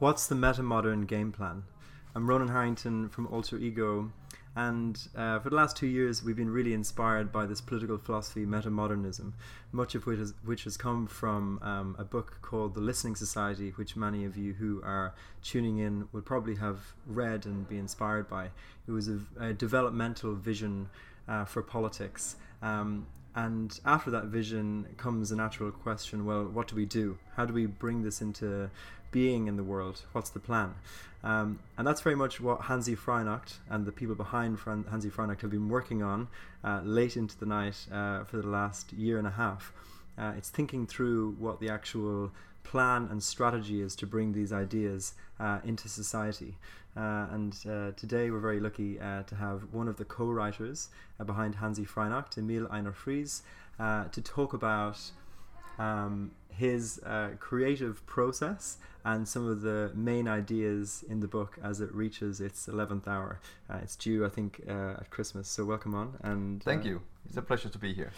What's the Metamodern game plan? I'm Ronan Harrington from Alter Ego, and uh, for the last two years, we've been really inspired by this political philosophy, metamodernism, much of which, is, which has come from um, a book called The Listening Society, which many of you who are tuning in will probably have read and be inspired by. It was a, a developmental vision uh, for politics. Um, and after that vision comes a natural question well, what do we do? How do we bring this into being in the world? What's the plan? Um, and that's very much what Hanzi Freinacht and the people behind Fran- Hanzi Freinacht have been working on uh, late into the night uh, for the last year and a half. Uh, it's thinking through what the actual plan and strategy is to bring these ideas uh, into society. Uh, and uh, today we're very lucky to have one of the co-writers behind Hanzi Freinacht, Emil Ejner Friis, to talk about um, his creative process and some of the main ideas in the book as it reaches its 11th hour. Uh, it's due, I think, uh, at Christmas. So welcome on. And thank uh, you. It's a pleasure to be here.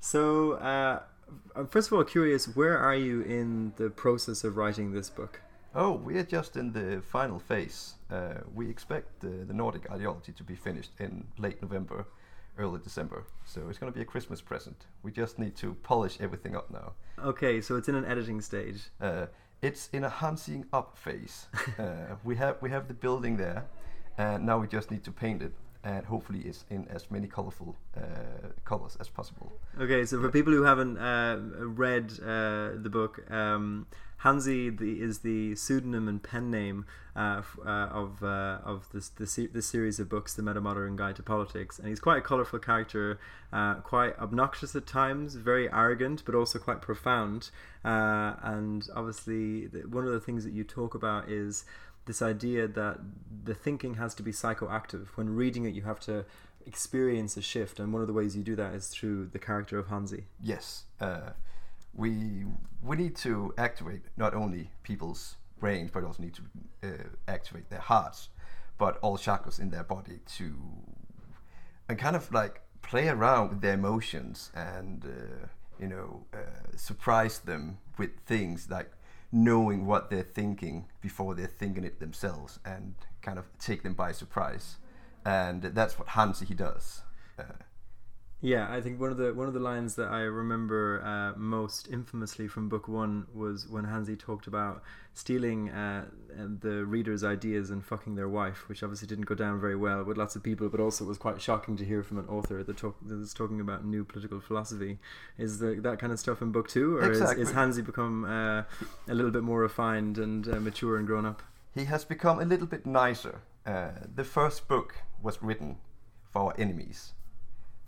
So, uh, first of all, curious, where are you in the process of writing this book? Oh, we are just in the final phase. Uh, we expect the Nordic ideology to be finished in late November, early December. So it's going to be a Christmas present. We just need to polish everything up now. Okay, so it's in an editing stage. Uh, it's in a hunting up phase. uh, we have we have the building there, and now we just need to paint it, and hopefully it's in as many colorful uh, colors as possible. Okay, so for people who haven't uh, read uh, the book. Um, Hanzi the, is the pseudonym and pen name uh, uh, of uh, of this, this series of books, The Metamodern Guide to Politics, and he's quite a colourful character, quite obnoxious at times, very arrogant, but also quite profound. And obviously, one of the things that you talk about is this idea that the thinking has to be psychoactive. When reading it, you have to experience a shift, and one of the ways you do that is through the character of Hanzi. Yes uh, we we need to activate not only people's brains, but also need to uh, activate their hearts, but all chakras in their body to and kind of like play around with their emotions and uh, you know uh, surprise them with things like knowing what they're thinking before they're thinking it themselves and kind of take them by surprise. And that's what Hanzi he does. Uh, yeah, I think one of the one of the lines that I remember uh, most infamously from book one was when Hanzi talked about stealing uh, the reader's ideas and fucking their wife, which obviously didn't go down very well with lots of people, but also was quite shocking to hear from an author that, talk, that was talking about new political philosophy. Is the, that kind of stuff in book two, or exactly. is, is Hanzi become uh, a little bit more refined and uh, mature and grown up? He has become a little bit nicer. Uh, the first book was written for our enemies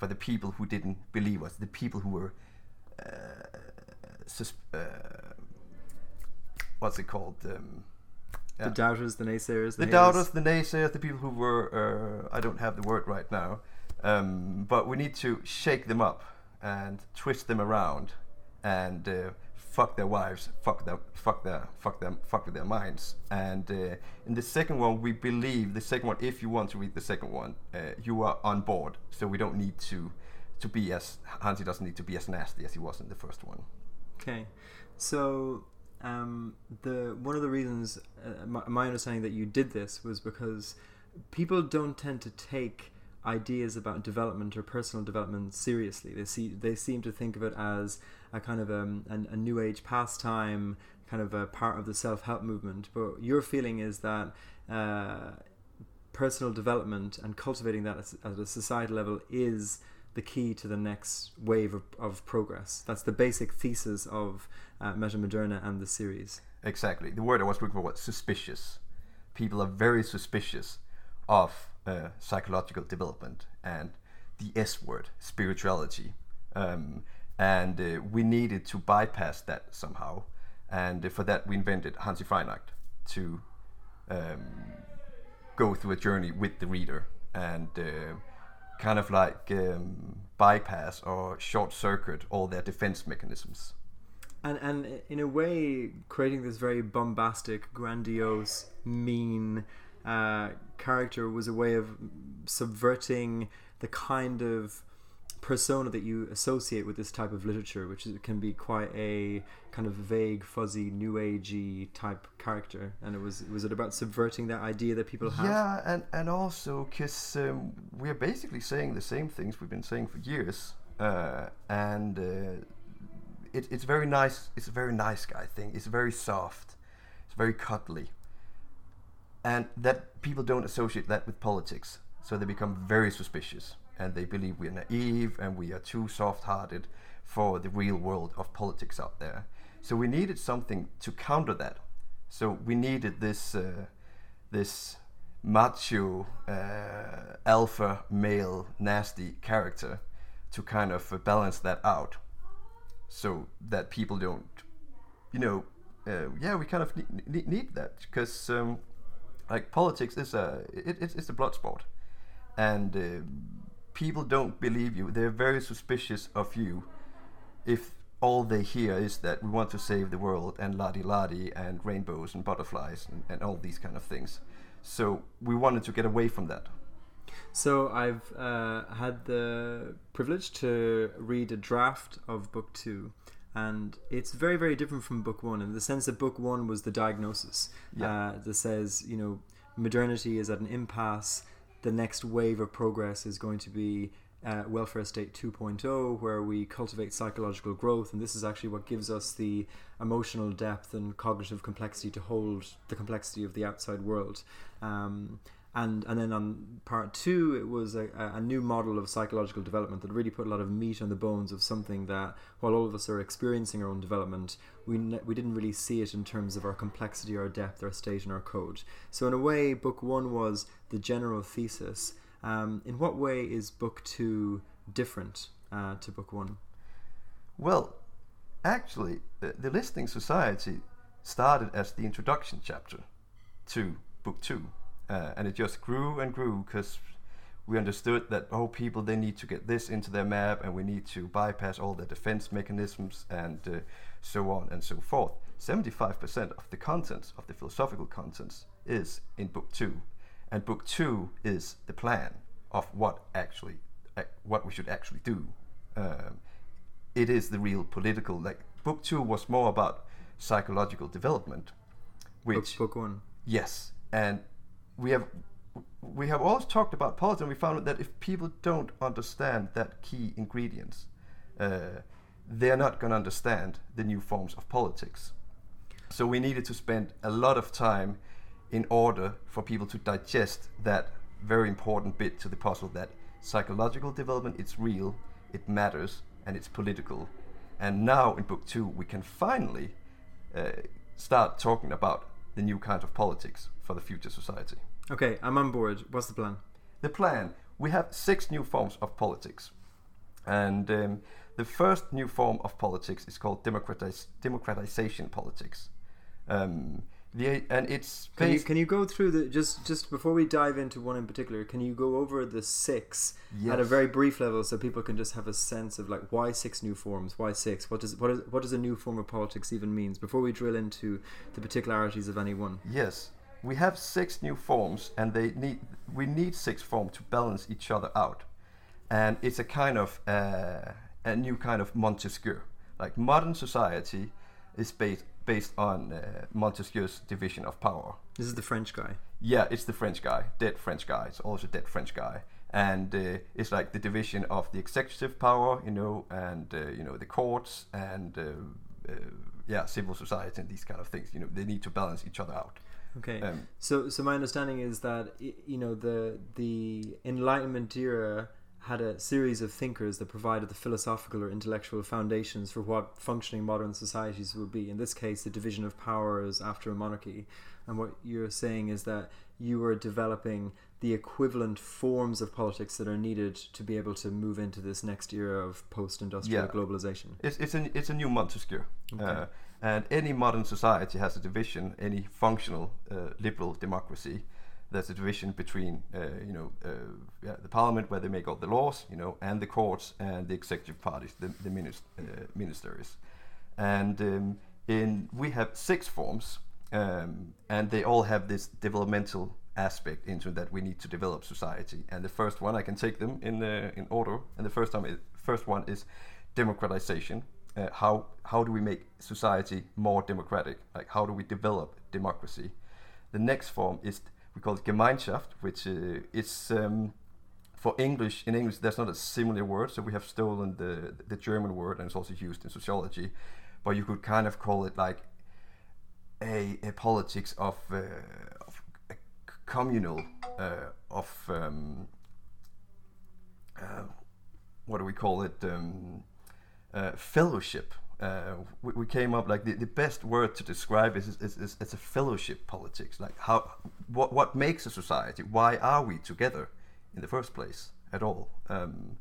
for the people who didn't believe us, the people who were, uh, uh, what's it called? Um, yeah. The doubters, the naysayers, the, the doubters, the naysayers, the people who were, uh, I don't have the word right now, um, but we need to shake them up and twist them around and uh, fuck their wives, fuck them, fuck their, fuck them, fuck with their minds. And uh, in the second one, we believe the second one. If you want to read the second one, uh, you are on board. So we don't need to to be as Hanzi doesn't need to be as nasty as he was in the first one. Okay, so um, the one of the reasons uh, my, my understanding that you did this was because people don't tend to take ideas about development or personal development seriously. They see they seem to think of it as a kind of um, a, a new age pastime, kind of a part of the self help movement. But your feeling is that uh, personal development and cultivating that at a societal level is the key to the next wave of, of progress. That's the basic thesis of uh, Metamoderna and the series. Exactly. The word I was looking for was suspicious. People are very suspicious of uh, psychological development and the S word, spirituality. Um, and uh, we needed to bypass that somehow. And uh, for that, we invented Hanzi Freinacht to um, go through a journey with the reader and uh, kind of like um, bypass or short circuit all their defense mechanisms. And, and in a way, creating this very bombastic, grandiose, mean uh, character was a way of subverting the kind of persona that you associate with this type of literature, which is, can be quite a kind of vague, fuzzy, new agey type character. And it was was it about subverting that idea that people have? Yeah, and and also because um, we're basically saying the same things we've been saying for years, uh, and uh, it, it's very nice. It's a very nice guy thing. It's very soft. It's very cuddly, and that people don't associate that with politics, so they become very suspicious and they believe we're naive and we are too soft-hearted for the real world of politics out there. So we needed something to counter that. So we needed this uh, this macho uh, alpha male nasty character to kind of uh, balance that out, so that people don't, you know, uh, yeah, we kind of need, need that because um, like politics is a it, it's, it's a blood sport, and uh, people don't believe you. They're very suspicious of you if all they hear is that we want to save the world and la di la di and rainbows and butterflies and, and all these kind of things. So we wanted to get away from that. So I've uh, had the privilege to read a draft of book two, and it's very very different from book one in the sense that book one was the diagnosis Yeah. uh, that says you know modernity is at an impasse. The next wave of progress is going to be uh, welfare state 2.0 where we cultivate psychological growth. And this is actually what gives us the emotional depth and cognitive complexity to hold the complexity of the outside world. Um, and and then on part two it was a, a new model of psychological development that really put a lot of meat on the bones of something that while all of us are experiencing our own development we ne- we didn't really see it in terms of our complexity our depth our state and our code. So in a way book one was the general thesis. Um, in what way is book two different uh, to book one? Well, actually, the, the Listening Society started as the introduction chapter to book two, uh, and it just grew and grew because we understood that oh, people they need to get this into their map, and we need to bypass all the defense mechanisms and uh, so on and so forth. Seventy-five percent of the contents of the philosophical contents is in book two, and book two is the plan of what actually uh, what we should actually do. Um, it is the real political like book two was more about psychological development book, which book one yes and we have we have always talked about politics and we found that if people don't understand that key ingredients uh, they're not going to understand the new forms of politics. So we needed to spend a lot of time in order for people to digest that very important bit to the puzzle that psychological development it's real it matters and it's political. And now in book two we can finally uh, start talking about the new kind of politics for the future society okay i'm on board what's the plan the plan we have six new forms of politics and um, the first new form of politics is called democratiz- democratization politics um, the, and it's Can you, can you go through the just just before we dive into one in particular? Can you go over the six at a very brief level so people can just have a sense of like why six new forms? Why six? What does what is what does a new form of politics even means? Before we drill into the particularities of any one. Yes, we have six new forms, and they need we need six forms to balance each other out, and it's a kind of uh, a new kind of Montesquieu. Like modern society is based based on uh, Montesquieu's division of power. This is the French guy. Yeah, it's the French guy, dead French guy. It's also dead French guy, and uh, it's like the division of the executive power, you know, and uh, you know the courts and uh, uh, yeah, civil society and these kind of things. You know, they need to balance each other out. Okay. Um, So, so my understanding is that you know the the Enlightenment era had a series of thinkers that provided the philosophical or intellectual foundations for what functioning modern societies would be. In this case, the division of powers after a monarchy, and what you're saying is that you are developing the equivalent forms of politics that are needed to be able to move into this next era of post-industrial Yeah. globalization. It's it's a it's a new Montesquieu, Okay. uh, and any modern society has a division. Any functional uh, liberal democracy, there's a division between uh, you know uh, yeah, the parliament where they make all the laws, you know, and the courts and the executive parties, the the minis- uh, ministers, and um, in we have six forms, um, and they all have this developmental aspect into that we need to develop society. And the first one I can take them in uh, in order. And the first time, is, first one is democratization. Uh, how how do we make society more democratic? Like how do we develop democracy? The next form is we call it Gemeinschaft, which uh, is um, for English. In English, there's not a similar word, so we have stolen the the German word, and it's also used in sociology. But you could kind of call it like a, a politics of, uh, of a communal uh, of um, uh, what do we call it um, uh, fellowship. Uh, we, we, came up like the, the best word to describe is, is, is, is a fellowship politics. Like how what what makes a society? Why are we together in the first place at all? Um,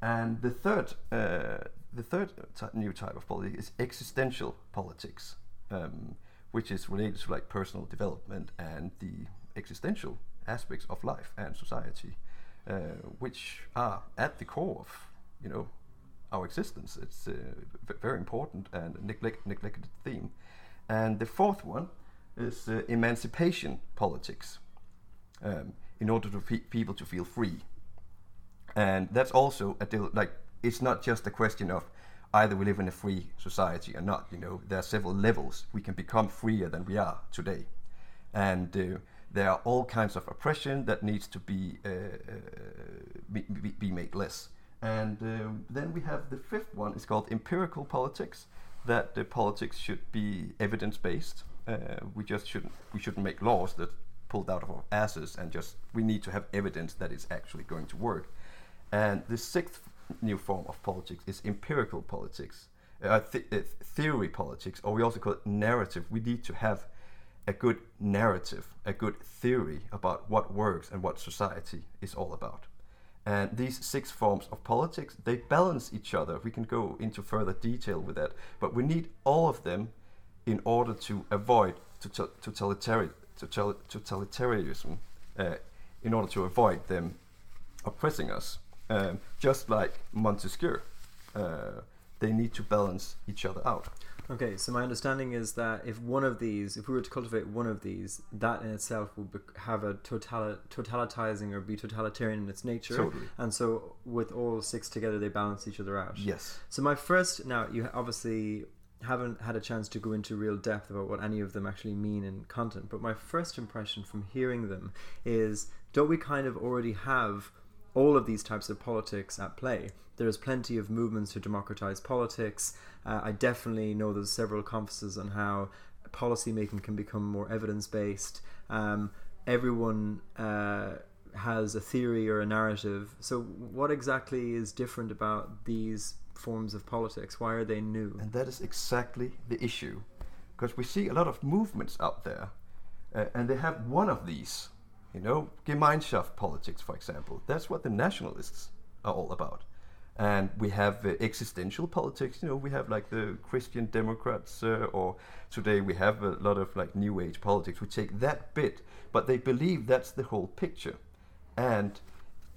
and the third uh, the third new type of politics is existential politics. Um, which is related to like personal development and the existential aspects of life and society, uh, which are at the core of you know our existence. It's a very important and neglect, neglected theme. And the fourth one is uh, emancipation politics, um, in order for pe- people to feel free. And that's also a deal, like it's not just a question of either we live in a free society or not. You know, there are several levels. We can become freer than we are today, and uh, there are all kinds of oppression that needs to be uh, uh, be, be, made less. And uh, then we have the fifth one. It's called empirical politics. That the politics should be evidence based. Uh, we just shouldn't we shouldn't make laws that pulled out of our asses and just we need to have evidence that it's actually going to work. And the sixth new form of politics is empirical politics, uh, th- uh, theory politics, or we also call it narrative. We need to have a good narrative, a good theory about what works and what society is all about. And these six forms of politics, they balance each other. We can go into further detail with that, but we need all of them in order to avoid totalitarian, totalitarianism, uh, in order to avoid them oppressing us um, just like Montesquieu. Uh, they need to balance each other out. Okay, so my understanding is that if one of these, if we were to cultivate one of these, that in itself would have a total totalitizing or be totalitarian in its nature. Totally. And so with all six together, they balance each other out. Yes. So my first, now you obviously haven't had a chance to go into real depth about what any of them actually mean in content, but my first impression from hearing them is don't we kind of already have all of these types of politics at play. There's plenty of movements to democratize politics. Uh, I definitely know there's several conferences on how policy making can become more evidence based. Um, everyone uh, has a theory or a narrative. So, what exactly is different about these forms of politics? Why are they new? And that is exactly the issue. Because we see a lot of movements out there, uh, and they have one of these you know, Gemeinschaft politics, for example. That's what the nationalists are all about. And we have uh, existential politics. You know, we have like the Christian Democrats, uh, or today we have a lot of like New Age politics. We take that bit, but they believe that's the whole picture. And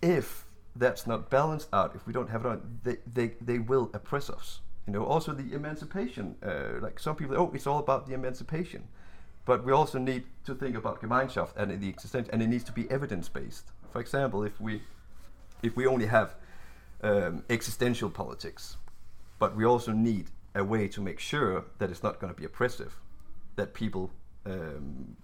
if that's not balanced out, if we don't have it on, they, they, they will oppress us. You know, also the emancipation. Uh, like some people, oh, it's all about the emancipation. But we also need to think about Gemeinschaft and the existence, and it needs to be evidence based. For example, if we if we only have um, existential politics, but we also need a way to make sure that it's not going to be oppressive, that people, um,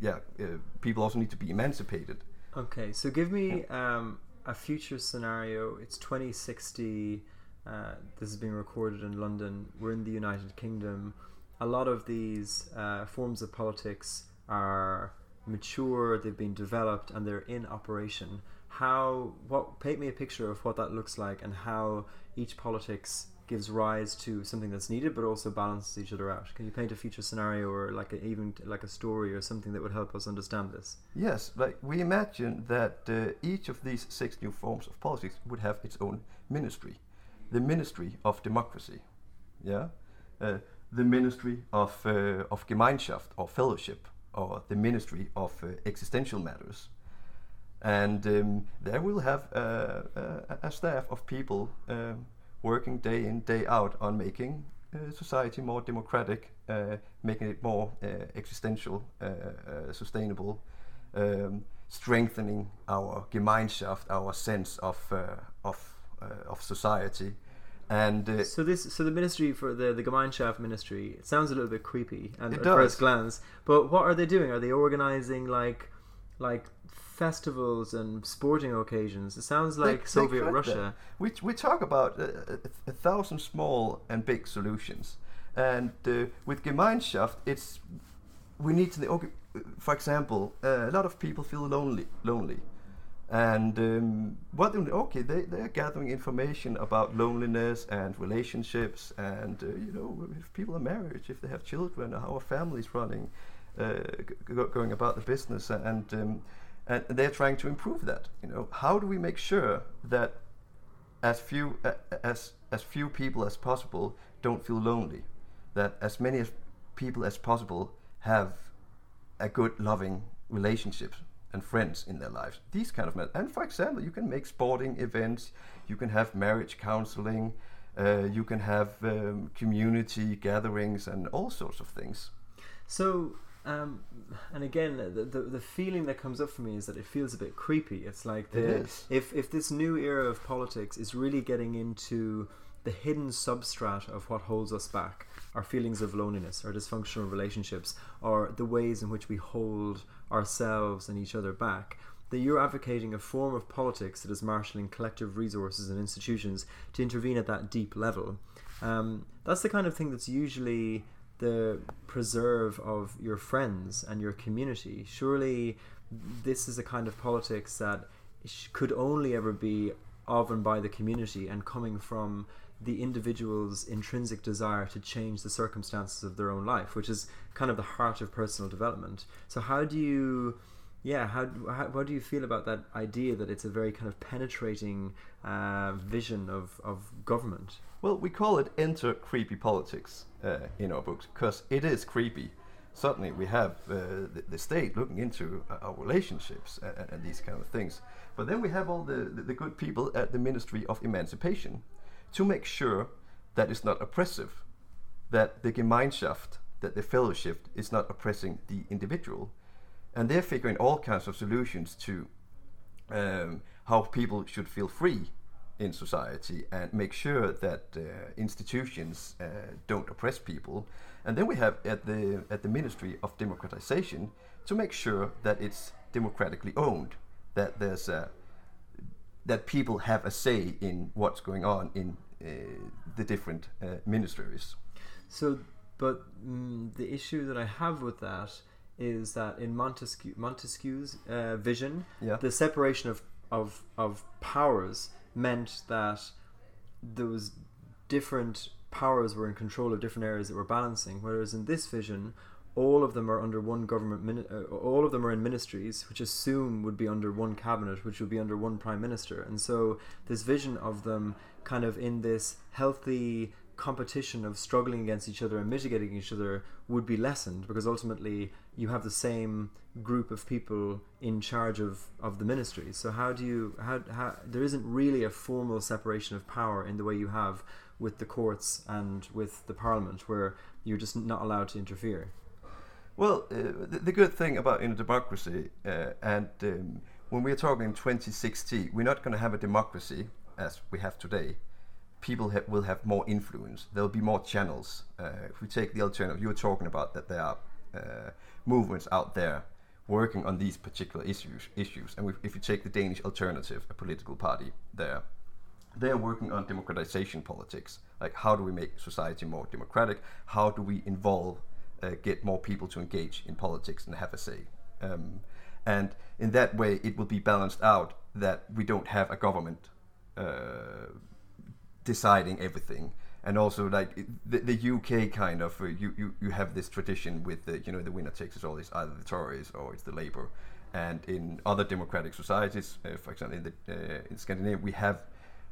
yeah, uh, people also need to be emancipated. Okay, so give me um, a future scenario. It's 2060. Uh, this is being recorded in London. We're in the United Kingdom a lot of these uh, forms of politics are mature, they've been developed, and they're in operation. How what paint me a picture of what that looks like and how each politics gives rise to something that's needed, but also balances each other out. Can you paint a future scenario or like a, even like a story or something that would help us understand this? Yes, like we imagine that uh, each of these six new forms of politics would have its own ministry, the ministry of democracy. Yeah. Uh, the ministry of, uh, of Gemeinschaft or fellowship or the ministry of uh, existential matters. And um, there we'll have uh, uh a staff of people um, working day in, day out on making uh, society more democratic, uh, making it more existential, sustainable, um, strengthening our Gemeinschaft, our sense of uh, of uh, of society. And uh, So this, so the ministry for the the Gemeinschaft ministry, it sounds a little bit creepy and at does. first glance. But what are they doing? Are they organizing like like festivals and sporting occasions? It sounds like they Soviet tried Russia. We, we talk about uh, a, a thousand small and big solutions, and uh, with Gemeinschaft, it's we need to. Okay, for example, uh, a lot of people feel lonely, lonely, and um, what? Okay, they they are gathering information about loneliness and relationships, and uh, you know, if people are married, if they have children, how a family's running, uh, going about the business, and um, and they're trying to improve that. You know, how do we make sure that as few as as few people as possible don't feel lonely, that as many as people as possible have a good, loving relationships and friends in their lives. These kind of men. And for example, you can make sporting events, you can have marriage counseling, uh, you can have um, community gatherings, and all sorts of things. So, um, and again, the, the the feeling that comes up for me is that it feels a bit creepy. It's like the, if if this new era of politics is really getting into the hidden substrat of what holds us back, our feelings of loneliness, our dysfunctional relationships, or the ways in which we hold ourselves and each other back. That you're advocating a form of politics that is marshalling collective resources and institutions to intervene at that deep level. Um, that's the kind of thing that's usually the preserve of your friends and your community. Surely, this is a kind of politics that could only ever be of and by the community and coming from the individual's intrinsic desire to change the circumstances of their own life, which is kind of the heart of personal development. So, how do you, yeah, how, how what do you feel about that idea that it's a very kind of penetrating uh, vision of, of government? Well, we call it enter creepy politics uh, in our books because it is creepy. Certainly, we have uh, the, the state looking into uh, our relationships and, and these kind of things. But then we have all the, the good people at the Ministry of Emancipation to make sure that it's not oppressive, that the Gemeinschaft, that the fellowship is not oppressing the individual. And they're figuring all kinds of solutions to um, how people should feel free in society and make sure that uh, institutions uh, don't oppress people. And then we have at the at the Ministry of Democratization to make sure that it's democratically owned, that there's a that people have a say in what's going on in uh, the different uh, ministries. So, but mm, the issue that I have with that is that in Montesquieu, Montesquieu's uh, vision, Yeah. the separation of, of of powers meant that those different powers were in control of different areas that were balancing. Whereas in this vision, all of them are under one government. Mini- uh, all of them are in ministries, which assume would be under one cabinet, which would be under one prime minister. And so this vision of them kind of in this healthy competition of struggling against each other and mitigating each other would be lessened because ultimately you have the same group of people in charge of, of the ministries. So how do you how, how there isn't really a formal separation of power in the way you have with the courts and with the parliament where you're just not allowed to interfere. Well, uh, the, the good thing about in a democracy, uh, and um, when we're talking in 2060, we're not going to have a democracy as we have today. People ha- will have more influence. There'll be more channels. Uh, if we take the alternative, you were talking about that there are uh, movements out there working on these particular issues. Issues, and if you take the Danish alternative, a political party there, they are working on democratization politics. Like, how do we make society more democratic? How do we involve, uh, get more people to engage in politics and have a say? Um, and in that way, it will be balanced out that we don't have a government uh, deciding everything. And also, like the, the UK kind of, uh, you, you, you have this tradition with the, you know, the winner takes it all. It's either the Tories or it's the Labour. And in other democratic societies, uh, for example, in, the, uh, in Scandinavia, we have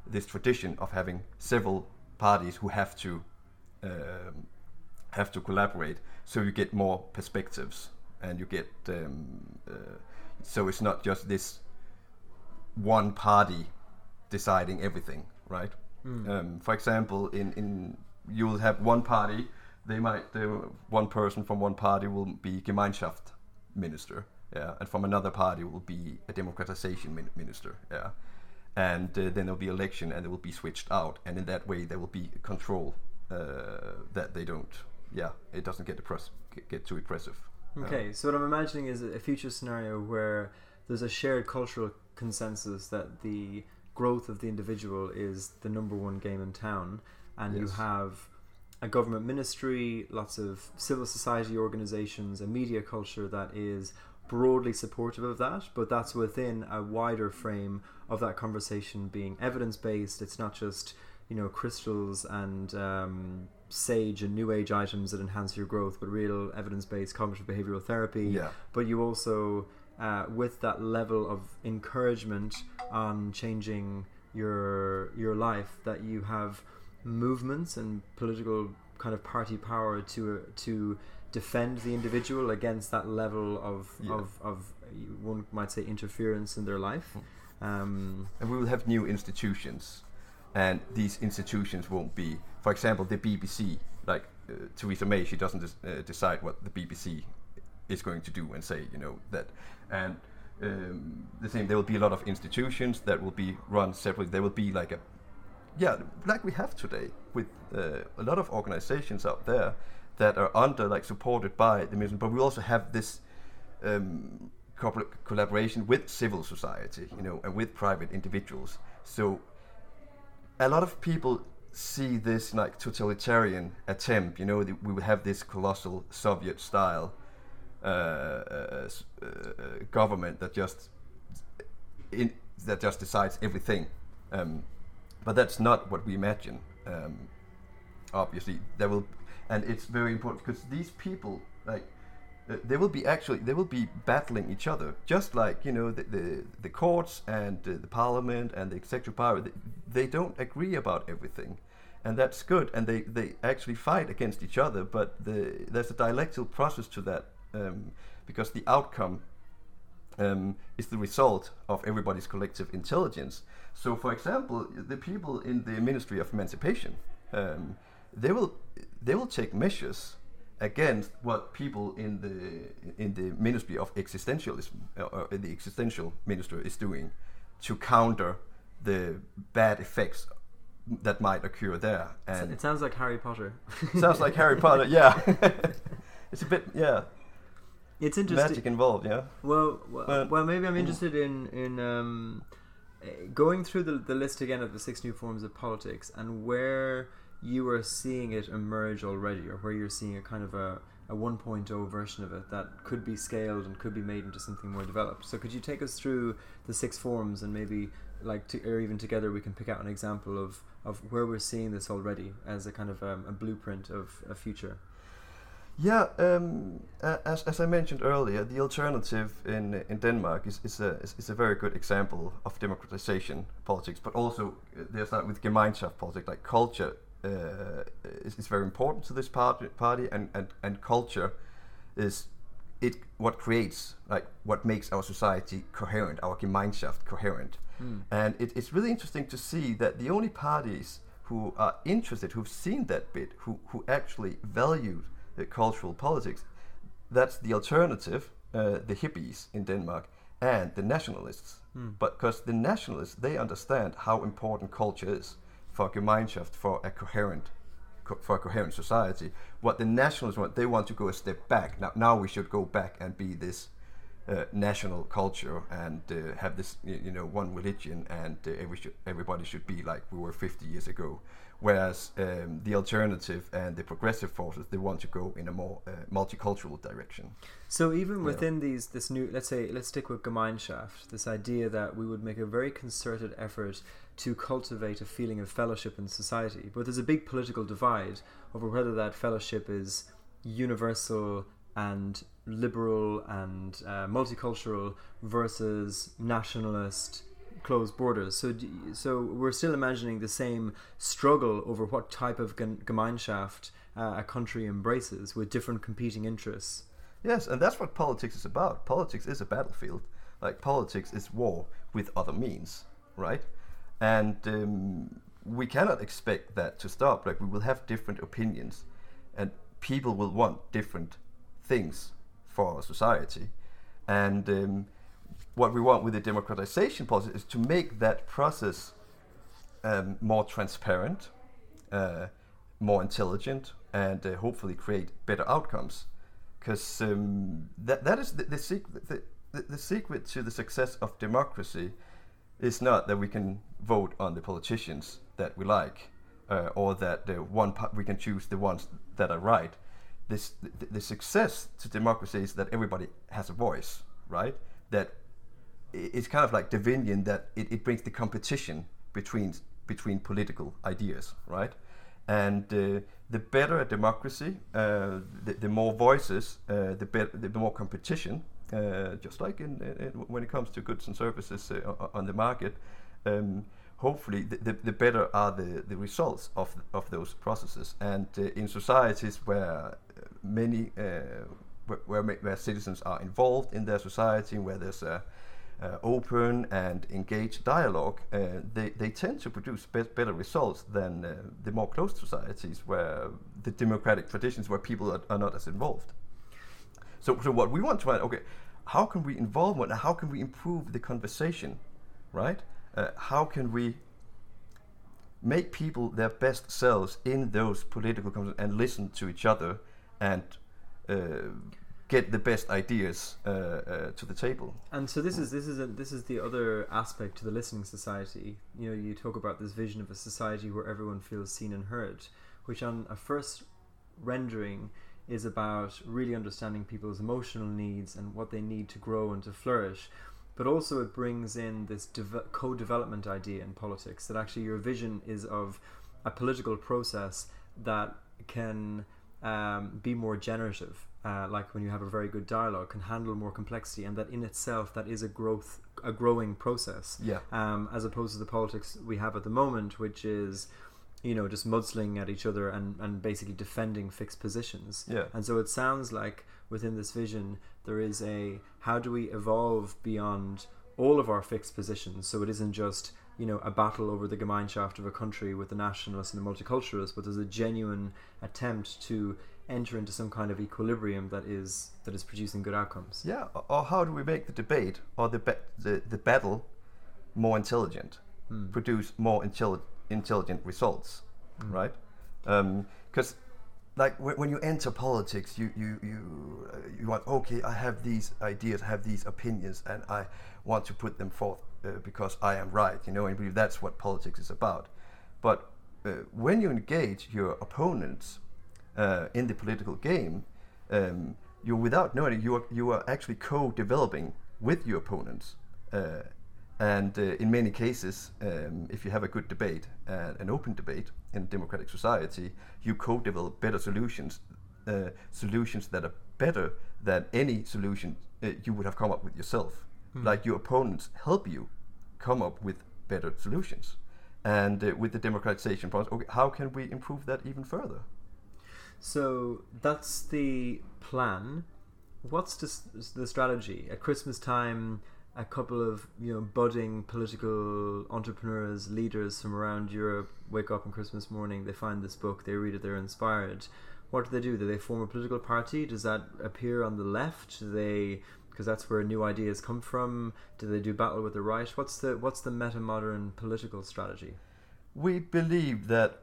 this tradition of having several parties who have to um, have to collaborate, so you get more perspectives, and you get um, uh, so it's not just this one party deciding everything, right? Um, for example, in in you will have one party, they might uh, one person from one party will be Gemeinschaft minister, Yeah, and from another party will be a democratization min- minister. Yeah, and uh, then there'll be election, and it will be switched out, and in that way there will be control uh, that they don't. Yeah, it doesn't get oppress- get too oppressive. Okay, so what I'm imagining is a future scenario where there's a shared cultural consensus that the growth of the individual is the number one game in town, and you have a government ministry, lots of civil society organizations, a media culture that is broadly supportive of that, but that's within a wider frame of that conversation being evidence based. It's not just you know crystals and um, sage and new age items that enhance your growth, but real evidence based cognitive behavioral therapy. Yeah. But you also, uh, with that level of encouragement on changing your your life, that you have movements and political kind of party power to to defend the individual against that level of Yeah. of, of one might say interference in their life. Um, and we will have new institutions and these institutions won't be for example the bbc like uh, theresa may she doesn't des- uh, decide what the bbc is going to do and say you know that. And um, the same there will be a lot of institutions that will be run separately. There will be like a yeah like we have today with uh, a lot of organizations out there that are under like supported by the mission but we also have this um, collaboration with civil society, you know, and with private individuals. So a lot of people see this like totalitarian attempt, you know, we would have this colossal Soviet style uh, uh, uh, uh, government that just in, that just decides everything. Um, but that's not what we imagine. Um, obviously, there will, and it's very important because these people, like, they will be actually they will be battling each other, just like you know the the, the courts and uh, the parliament and the executive power. They, they don't agree about everything, and that's good. And they, they actually fight against each other, but the, there's a dialectical process to that um, because the outcome um, is the result of everybody's collective intelligence. So, for example, the people in the Ministry of Emancipation, um, they will they will take measures against what people in the in the Ministry of Existentialism, uh, uh, the existential minister, is doing to counter the bad effects that might occur there. And it sounds like Harry Potter. sounds like Harry Potter. Yeah, it's a bit yeah It's interesting. magic involved. Yeah. Well, well, But- well, maybe I'm Mm. interested in in um, eh, going through the the list again of the six new forms of politics and where you are seeing it emerge already, or where you're seeing a kind of a a 1.0 version of it that could be scaled and could be made into something more developed. So, could you take us through the six forms and maybe like to, or even together we can pick out an example of of where we're seeing this already as a kind of um, a blueprint of a future. Yeah, um, as, as I mentioned earlier, the alternative in in Denmark is, is a is, is a very good example of democratization politics, but also uh, there's that with Gemeinschaft politics, like culture uh, is, is very important to this party, party and, and, and culture is it what creates like what makes our society coherent, our Gemeinschaft coherent. Hmm. And it, it's really interesting to see that the only parties who are interested, who've seen that bit, who, who actually value the cultural politics, that's the alternative, uh, the hippies in Denmark, and the nationalists. Hmm. But because the nationalists, they understand how important culture is for a Gemeinschaft, for a coherent co- for a coherent society. What the nationalists want, they want to go a step back. Now, now we should go back and be this uh, national culture and uh, have this, you know, one religion, and uh, every should, everybody should be like we were 50 years ago. Whereas um, the alternative and the progressive forces, they want to go in a more uh, multicultural direction. So even within these, this new, let's say, let's stick with Gemeinschaft, this idea that we would make a very concerted effort to cultivate a feeling of fellowship in society, but there's a big political divide over whether that fellowship is universal and liberal and uh, multicultural versus nationalist closed borders. So, so we're still imagining the same struggle over what type of Gemeinschaft uh, a country embraces with different competing interests. Yes, and that's what politics is about. Politics is a battlefield. Like politics is war with other means, right? And um, we cannot expect that to stop. Like we will have different opinions, and people will want different things for our society. And um, what we want with the democratization process is to make that process um, more transparent, uh, more intelligent, and uh, hopefully create better outcomes. Because um, that, that is the, the, secret, the, the, the secret to the success of democracy is not that we can vote on the politicians that we like uh, or that the one we can choose the ones that are right. This the, the, success to democracy is that everybody has a voice, right? That it's kind of like Darwinian that it, it brings the competition between between political ideas, right? And uh, the better a democracy, uh, the, the, more voices, uh, the better, the more competition. Uh, just like in, in, when it comes to goods and services uh, on the market, um, hopefully the, the, the, better are the, the results of, of those processes. And uh, in societies where many uh, where, where, citizens are involved in their society, where there's a uh, open and engaged dialogue, uh, they, they tend to produce be better results than uh, the more closed societies where the democratic traditions where people are, are not as involved. So, so what we want to find, okay, how can we involve one? How can we improve the conversation, right? uh, how can we make people their best selves in those political conversations and listen to each other and uh, get the best ideas uh, uh, to the table. And so this is this is a, this is the other aspect to the listening society. You know, you talk about this vision of a society where everyone feels seen and heard, which on a first rendering is about really understanding people's emotional needs and what they need to grow and to flourish but also it brings in this co-development idea in politics that actually your vision is of a political process that can um, be more generative uh, like when you have a very good dialogue can handle more complexity and that in itself that is a growth a growing process. Yeah. Um, as opposed to the politics we have at the moment which is you know just mudslinging at each other and, and basically defending fixed positions. Yeah. And so it sounds like within this vision there is a how do we evolve beyond all of our fixed positions? So it isn't just you know a battle over the Gemeinschaft of a country with the nationalists and the multiculturalists but there's a genuine attempt to enter into some kind of equilibrium that is that is producing good outcomes yeah or how do we make the debate or the be- the, the battle more intelligent hmm. produce more intelli- intelligent results hmm. right because um, like when you enter politics, you you you uh, you want okay, I have these ideas, I have these opinions, and I want to put them forth uh, because I am right. You know, and believe that's what politics is about. But uh, when you engage your opponents uh, in the political game, um, you without knowing you are you are actually co-developing with your opponents. Uh, and uh, in many cases, um, if you have a good debate, uh, an open debate in a democratic society, you co-develop better solutions, uh, solutions that are better than any solution uh, you would have come up with yourself. Mm. Like your opponents help you come up with better solutions. And uh, with the democratization process, okay, how can we improve that even further? So that's the plan. What's the, the strategy at Christmas time? a couple of you know budding political entrepreneurs, leaders from around Europe wake up on Christmas morning. They find this book, they read it, they're inspired. What do they do? Do they form a political party? Does that appear on the left? Do they because that's where new ideas come from. Do they do battle with the right? What's the what's the meta modern political strategy? We believe that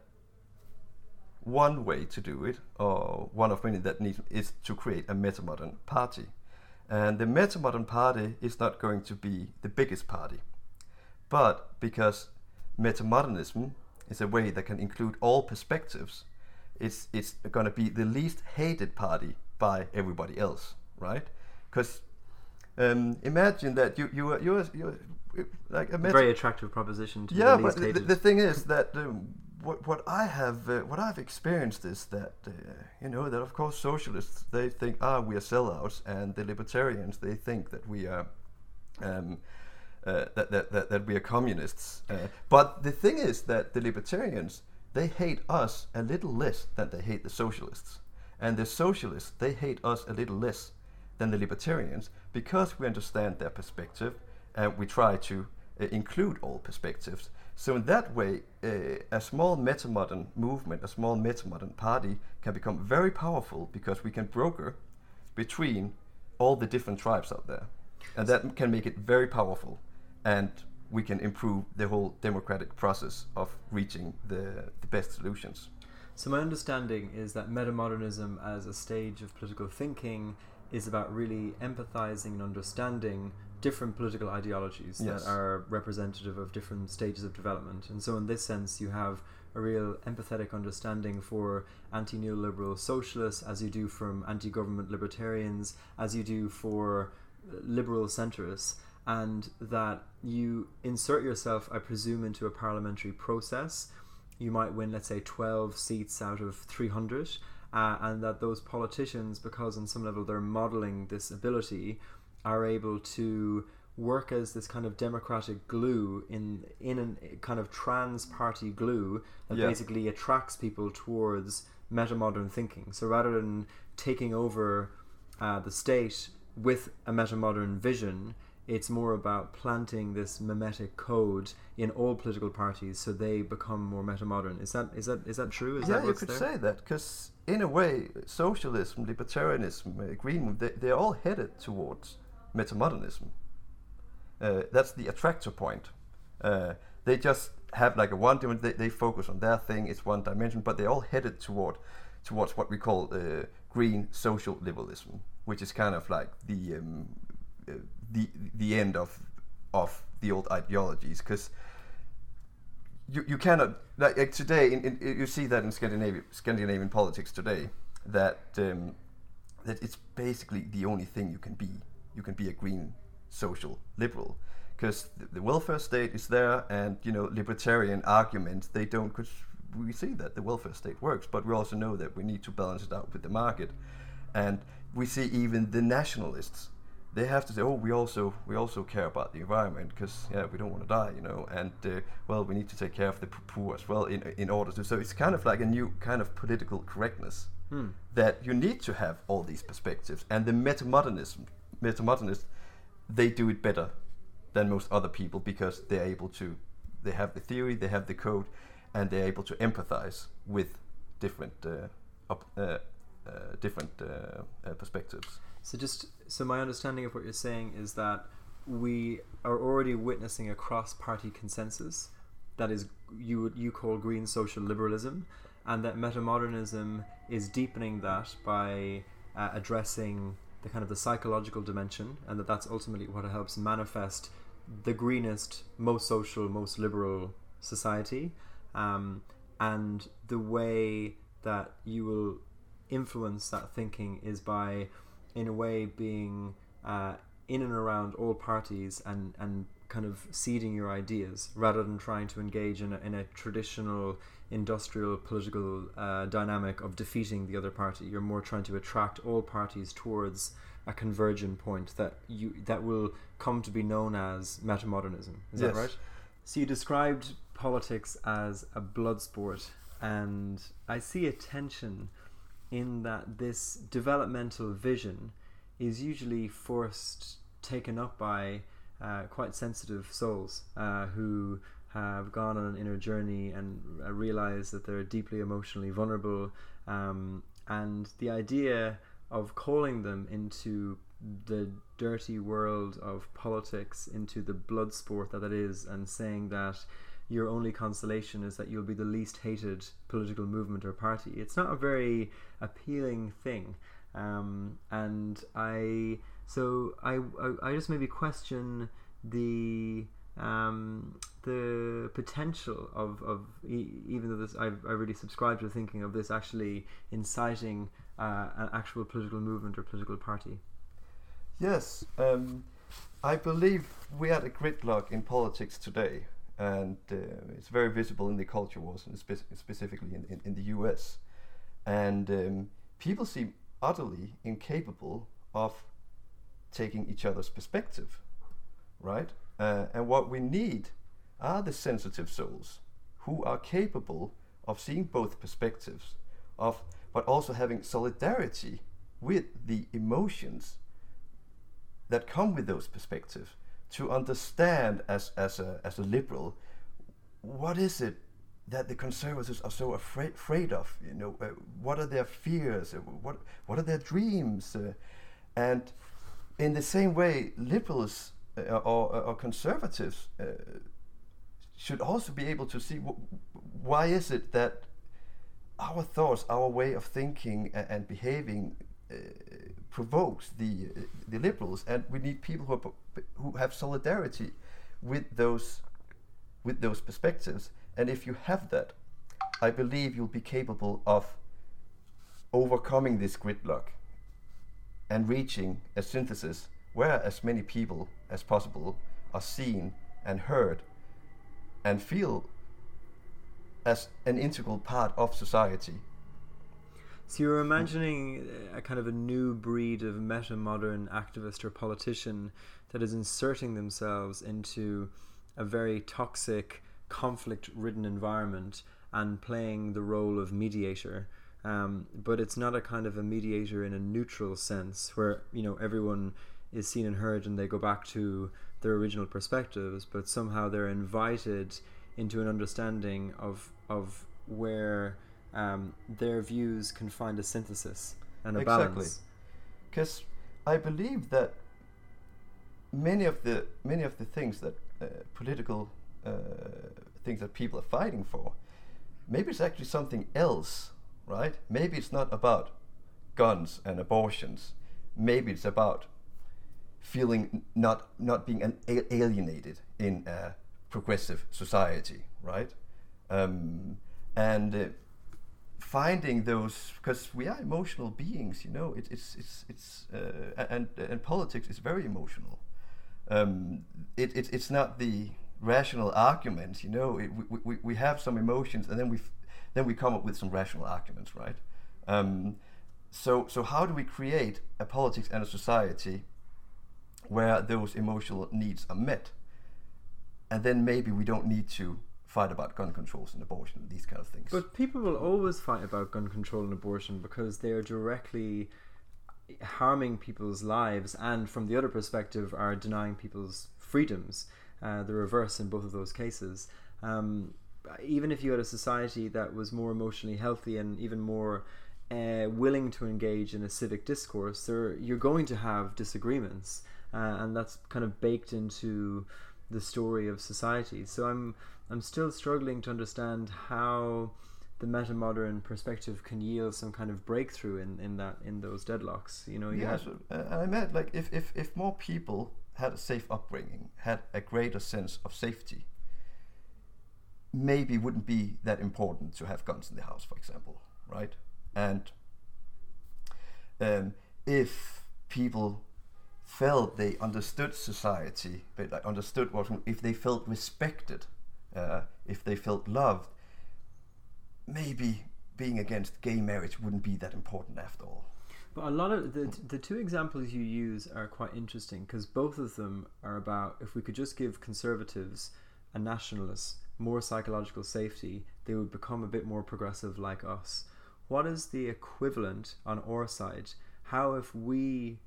one way to do it, or one of many that needs, is to create a meta modern party. And the Metamodern party is not going to be the biggest party. But because metamodernism is a way that can include all perspectives, it's, it's going to be the least hated party by everybody else, right? Because um, imagine that you, you, are, you're, you're like a, a very attractive proposition to yeah, the but the, the, thing is that um, what what I have uh, what I've experienced is that uh, you know that of course socialists they think ah we are sellouts and the libertarians they think that we are um, uh, that, that, that that we are communists. Uh, but the thing is that the libertarians they hate us a little less than they hate the socialists, and the socialists they hate us a little less than the libertarians because we understand their perspective and we try to uh, include all perspectives. So in that way, uh, a small metamodern movement, a small metamodern party can become very powerful because we can broker between all the different tribes out there, and that can make it very powerful, and we can improve the whole democratic process of reaching the, the best solutions. So my understanding is that metamodernism as a stage of political thinking is about really empathizing and understanding different political ideologies Yes. that are representative of different stages of development. And so in this sense you have a real empathetic understanding for anti-neoliberal socialists as you do from anti-government libertarians as you do for liberal centrists and that you insert yourself I presume into a parliamentary process you might win, let's say, 12 seats out of 300, uh, and that those politicians, because on some level they're modeling this ability, are able to work as this kind of democratic glue in in a kind of trans party glue that Yeah. basically attracts people towards metamodern thinking. So rather than taking over uh, the state with a metamodern vision, it's more about planting this mimetic code in all political parties so they become more metamodern. Is that is that is that true? Is yeah, that you could there? say that because in a way, socialism, libertarianism, uh, green move, they, they're all headed towards metamodernism. Uh, that's the attractor point. Uh, they just have like a one dimension. They, they focus on their thing. It's one dimension, but they're all headed toward towards what we call uh, green social liberalism, which is kind of like the um, uh, the the end of of the old ideologies because you, you cannot like, like today in, in, you see that in Scandinavian Scandinavian politics today that um, that it's basically the only thing you can be you can be a green social liberal because the, the welfare state is there and you know libertarian arguments they don't because we see that the welfare state works but we also know that we need to balance it out with the market and we see even the nationalists they have to say, oh, we also we also care about the environment because yeah, we don't want to die, you know, and uh, well, we need to take care of the poor as well in in order to. So it's kind of like a new kind of political correctness Hmm. that you need to have all these perspectives, and the metamodernism metamodernists they do it better than most other people because they're able to they have the theory, they have the code, and they're able to empathize with different uh, op- uh, uh, different uh, uh, perspectives. So just so my understanding of what you're saying is that we are already witnessing a cross-party consensus that is you you call green social liberalism, and that metamodernism is deepening that by uh, addressing the kind of the psychological dimension, and that that's ultimately what helps manifest the greenest, most social, most liberal society, um, and the way that you will influence that thinking is by in a way being uh, in and around all parties and, and kind of seeding your ideas rather than trying to engage in a, in a traditional industrial political uh, dynamic of defeating the other party. You're more trying to attract all parties towards a convergent point that you that will come to be known as metamodernism. Is that right? So you described politics as a blood sport, and I see a tension in that this developmental vision is usually forced taken up by uh, quite sensitive souls uh, who have gone on an inner journey and uh, realize that they're deeply emotionally vulnerable um, and the idea of calling them into the dirty world of politics into the blood sport that it is and saying that your only consolation is that you'll be the least hated political movement or party. It's not a very appealing thing. Um, and I so I, I I just maybe question the um, the potential of, of e- even though this I, I really subscribe to thinking of this actually inciting uh, an actual political movement or political party. Yes, um, I believe we are at a gridlock in politics today, and uh, it's very visible in the culture wars, and spe- specifically in, in, in the US. And um, people seem utterly incapable of taking each other's perspective, right? Uh, and what we need are the sensitive souls who are capable of seeing both perspectives, of but also having solidarity with the emotions that come with those perspectives to understand as as a as a liberal what is it that the conservatives are so afraid afraid of? You know uh, what are their fears? Uh, what what are their dreams? Uh, and in the same way, liberals uh, or, or conservatives uh, should also be able to see why is it that our thoughts, our way of thinking and, and behaving uh, provokes the uh, the liberals, and we need people who are, who have solidarity with those with those perspectives. And if you have that, I believe you'll be capable of overcoming this gridlock and reaching a synthesis where as many people as possible are seen and heard and feel as an integral part of society. So you're imagining a kind of a new breed of meta modern activist or politician that is inserting themselves into a very toxic, conflict ridden environment and playing the role of mediator. Um, but it's not a kind of a mediator in a neutral sense where you know everyone is seen and heard and they go back to their original perspectives, but somehow they're invited into an understanding of of where um, their views can find a synthesis and a exactly. balance. Because I believe that many of the many of the things that uh, political uh, things that people are fighting for, maybe it's actually something else, right? Maybe it's not about guns and abortions. Maybe it's about feeling not not being alienated in a progressive society, right? Um, and uh, finding those because we are emotional beings, you know. It, it's it's it's uh, and and politics is very emotional. Um, it, it it's not the rational arguments, you know. It, we, we, we have some emotions, and then we then we come up with some rational arguments, right? Um, so so how do we create a politics and a society where those emotional needs are met? And then maybe we don't need to fight about gun controls and abortion and these kind of things. But people will always fight about gun control and abortion because they are directly harming people's lives and from the other perspective are denying people's freedoms uh, the reverse in both of those cases um, even if you had a society that was more emotionally healthy and even more uh, willing to engage in a civic discourse there you're going to have disagreements uh, and that's kind of baked into the story of society so i'm i'm still struggling to understand how the meta modern perspective can yield some kind of breakthrough in, in that in those deadlocks. You know, you yeah. So, uh, and I meant like if, if if more people had a safe upbringing, had a greater sense of safety, maybe wouldn't be that important to have guns in the house, for example, right? And um, if people felt they understood society, but like understood what if they felt respected, uh, if they felt loved, maybe being against gay marriage wouldn't be that important after all. But a lot of the the two examples you use are quite interesting because both of them are about if we could just give conservatives and nationalists more psychological safety, they would become a bit more progressive like us. What is the equivalent on our side? How if we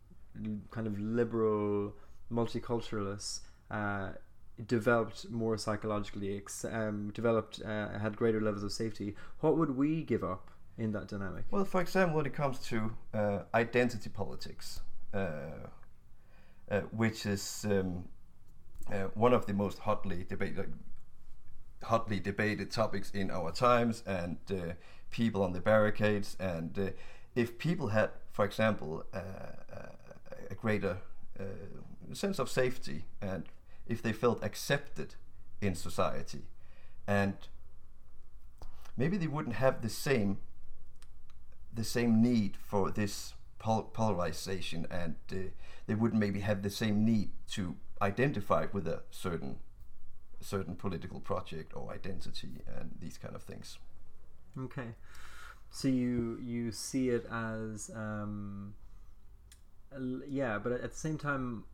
kind of liberal multiculturalists uh, developed more psychologically, um, developed, uh, had greater levels of safety, what would we give up in that dynamic? Well, for example, when it comes to uh, identity politics, uh, uh which is um, uh, one of the most hotly debated, hotly debated topics in our times, and uh, people on the barricades, and if people had, for example, a greater sense of safety and if they felt accepted in society. And maybe they wouldn't have the same the same need for this pol- polarization and uh, they wouldn't maybe have the same need to identify with a certain certain political project or identity and these kind of things. Okay. So you you see it as um, yeah but at the same time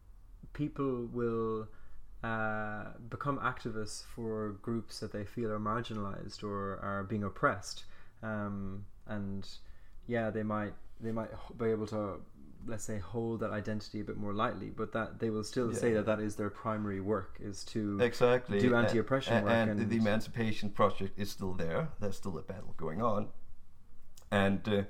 people will uh, become activists for groups that they feel are marginalized or are being oppressed. Um, and yeah they might they might be able to let's say hold that identity a bit more lightly but that they will still yeah. say that that is their primary work is to exactly do anti-oppression and, work and, and, the emancipation project is still there there's still a battle going on and uh,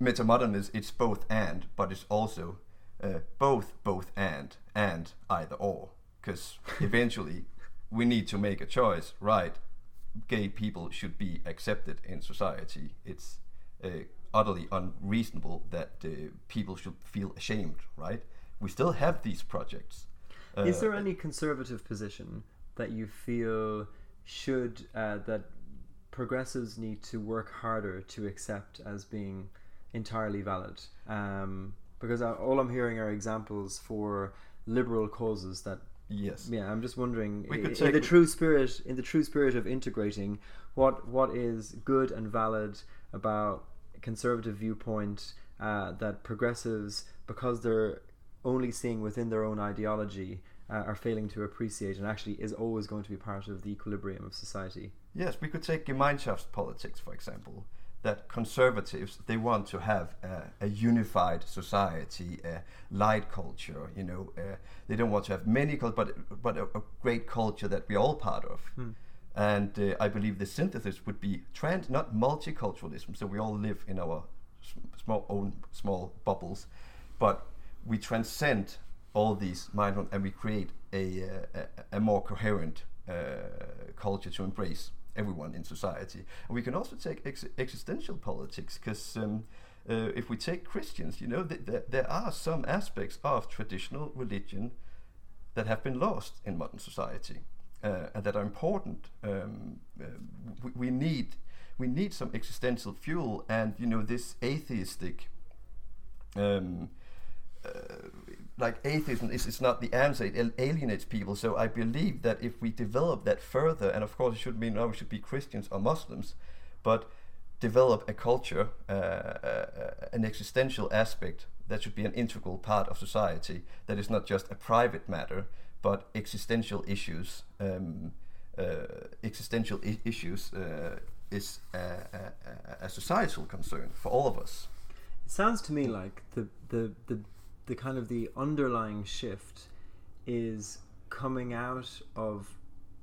metamodernism it's both and but it's also uh, both, both, and, and either or. Because eventually, we need to make a choice, right? Gay people should be accepted in society. It's uh, utterly unreasonable that uh, people should feel ashamed, right? We still have these projects. Is there any conservative position that you feel should uh, that progressives need to work harder to accept as being entirely valid? Um, because all I'm hearing are examples for liberal causes that Yes. yeah i'm just wondering in the true spirit in the true spirit of integrating what what is good and valid about conservative viewpoint uh, that progressives because they're only seeing within their own ideology uh, are failing to appreciate and actually is always going to be part of the equilibrium of society Yes, we could take Gemeinschaftspolitics, for example. That conservatives they want to have a, a unified society, a Leitkultur. You know, uh, they don't want to have many cultures, but but a, a great culture that we're all part of. And uh, I believe the synthesis would be trans, not multiculturalism. So we all live in our small own small bubbles, but we transcend all these minor and we create a, uh, a, a more coherent uh, culture to embrace everyone in society. And we can also take ex- existential politics because um, uh, if we take Christians, you know, th- th- there are some aspects of traditional religion that have been lost in modern society and that are important. Um, uh, we, we need we need some existential fuel, and you know this atheistic. Um, uh, like atheism is, is not the answer; it alienates people. So I believe that if we develop that further, and of course it should mean now we should be Christians or Muslims, but develop a culture, uh, uh, an existential aspect that should be an integral part of society. That is not just a private matter, but existential issues. Um, uh, existential I- issues uh, is a, a, a- societal concern for all of us. It sounds to me like the the the, the kind of the underlying shift is coming out of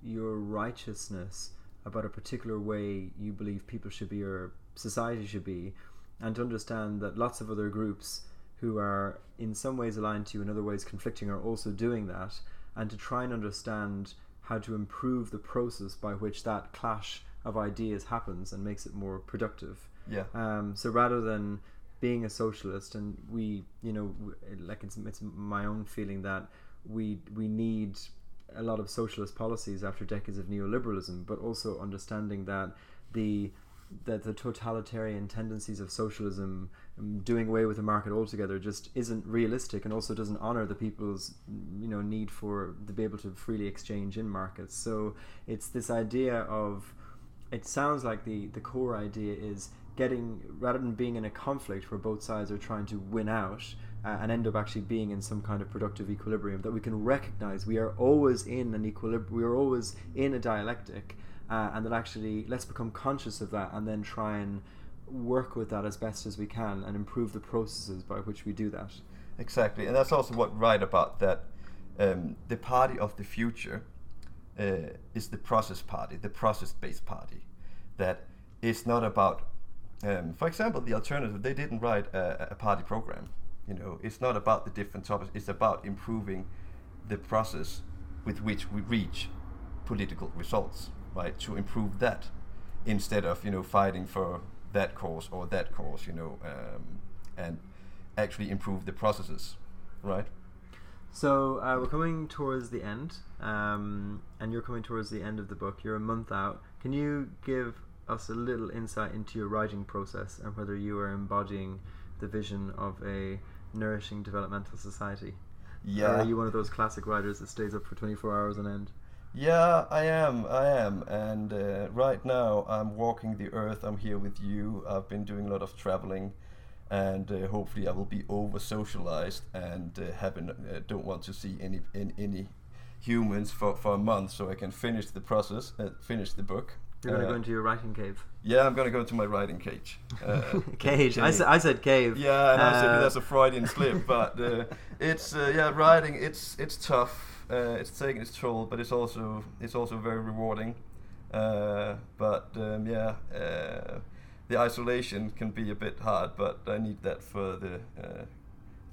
your righteousness about a particular way you believe people should be or society should be, and to understand that lots of other groups who are in some ways aligned to you, in other ways conflicting, are also doing that, and to try and understand how to improve the process by which that clash of ideas happens and makes it more productive. Yeah. Um, so rather than being a socialist, and we, you know, like it's, it's my own feeling that we we need a lot of socialist policies after decades of neoliberalism, but also understanding that the that the totalitarian tendencies of socialism doing away with the market altogether just isn't realistic and also doesn't honor the people's you know need for to be able to freely exchange in markets. So it's this idea of it sounds like the the core idea is getting rather than being in a conflict where both sides are trying to win out uh, and end up actually being in some kind of productive equilibrium that we can recognize we are always in an equilibrium we are always in a dialectic uh, and that actually let's become conscious of that and then try and work with that as best as we can and improve the processes by which we do that Exactly, and that's also what right about that. Um, the party of the future uh, is the process party, the process-based party. That is not about, um, for example, the alternative. They didn't write a, a party program. You know, it's not about the different topics. It's about improving the process with which we reach political results. Right, to improve that instead of you know fighting for that cause or that cause. You know, um, and actually improve the processes, right? So uh, we're coming towards the end, um, and you're coming towards the end of the book. You're a month out. Can you give us a little insight into your writing process and whether you are embodying the vision of a nourishing developmental society? Or Yeah, are you one of those classic writers that stays up for 24 hours on end? Yeah, I am, I am, and uh, right now I'm walking the earth. I'm here with you. I've been doing a lot of traveling, and uh, hopefully I will be over socialized and uh, haven't uh, don't want to see any any, any humans for, for a month, so I can finish the process, uh, finish the book. You're going to Uh, go into your writing cave. Yeah, I'm gonna go into my writing cage. Uh, cage. I I said cave. Yeah, and I said that's a Freudian slip, but uh, it's uh, yeah, writing it's it's tough. Uh, it's taking its toll, but it's also it's also very rewarding. Uh, but um, yeah, uh, the isolation can be a bit hard, but I need that for the uh,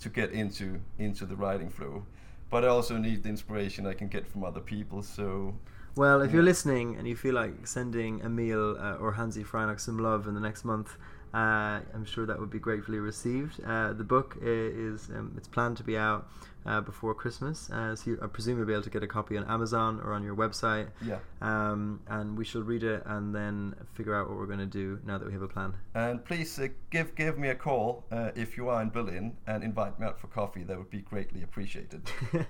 to get into into the writing flow. But I also need the inspiration I can get from other people. So Well, if Yeah. you're listening and you feel like sending Emil uh, or Hanzi Freinacht some love in the next month, uh, I'm sure that would be gratefully received. Uh, the book is um, it's planned to be out uh, before Christmas, uh, so you, I presume you'll be able to get a copy on Amazon or on your website. yeah. Um, and we shall read it and then figure out what we're going to do now that we have a plan. And please uh, give give me a call uh, if you are in Berlin and invite me out for coffee. That would be greatly appreciated.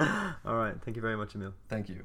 All right. Thank you very much, Emil. Thank you.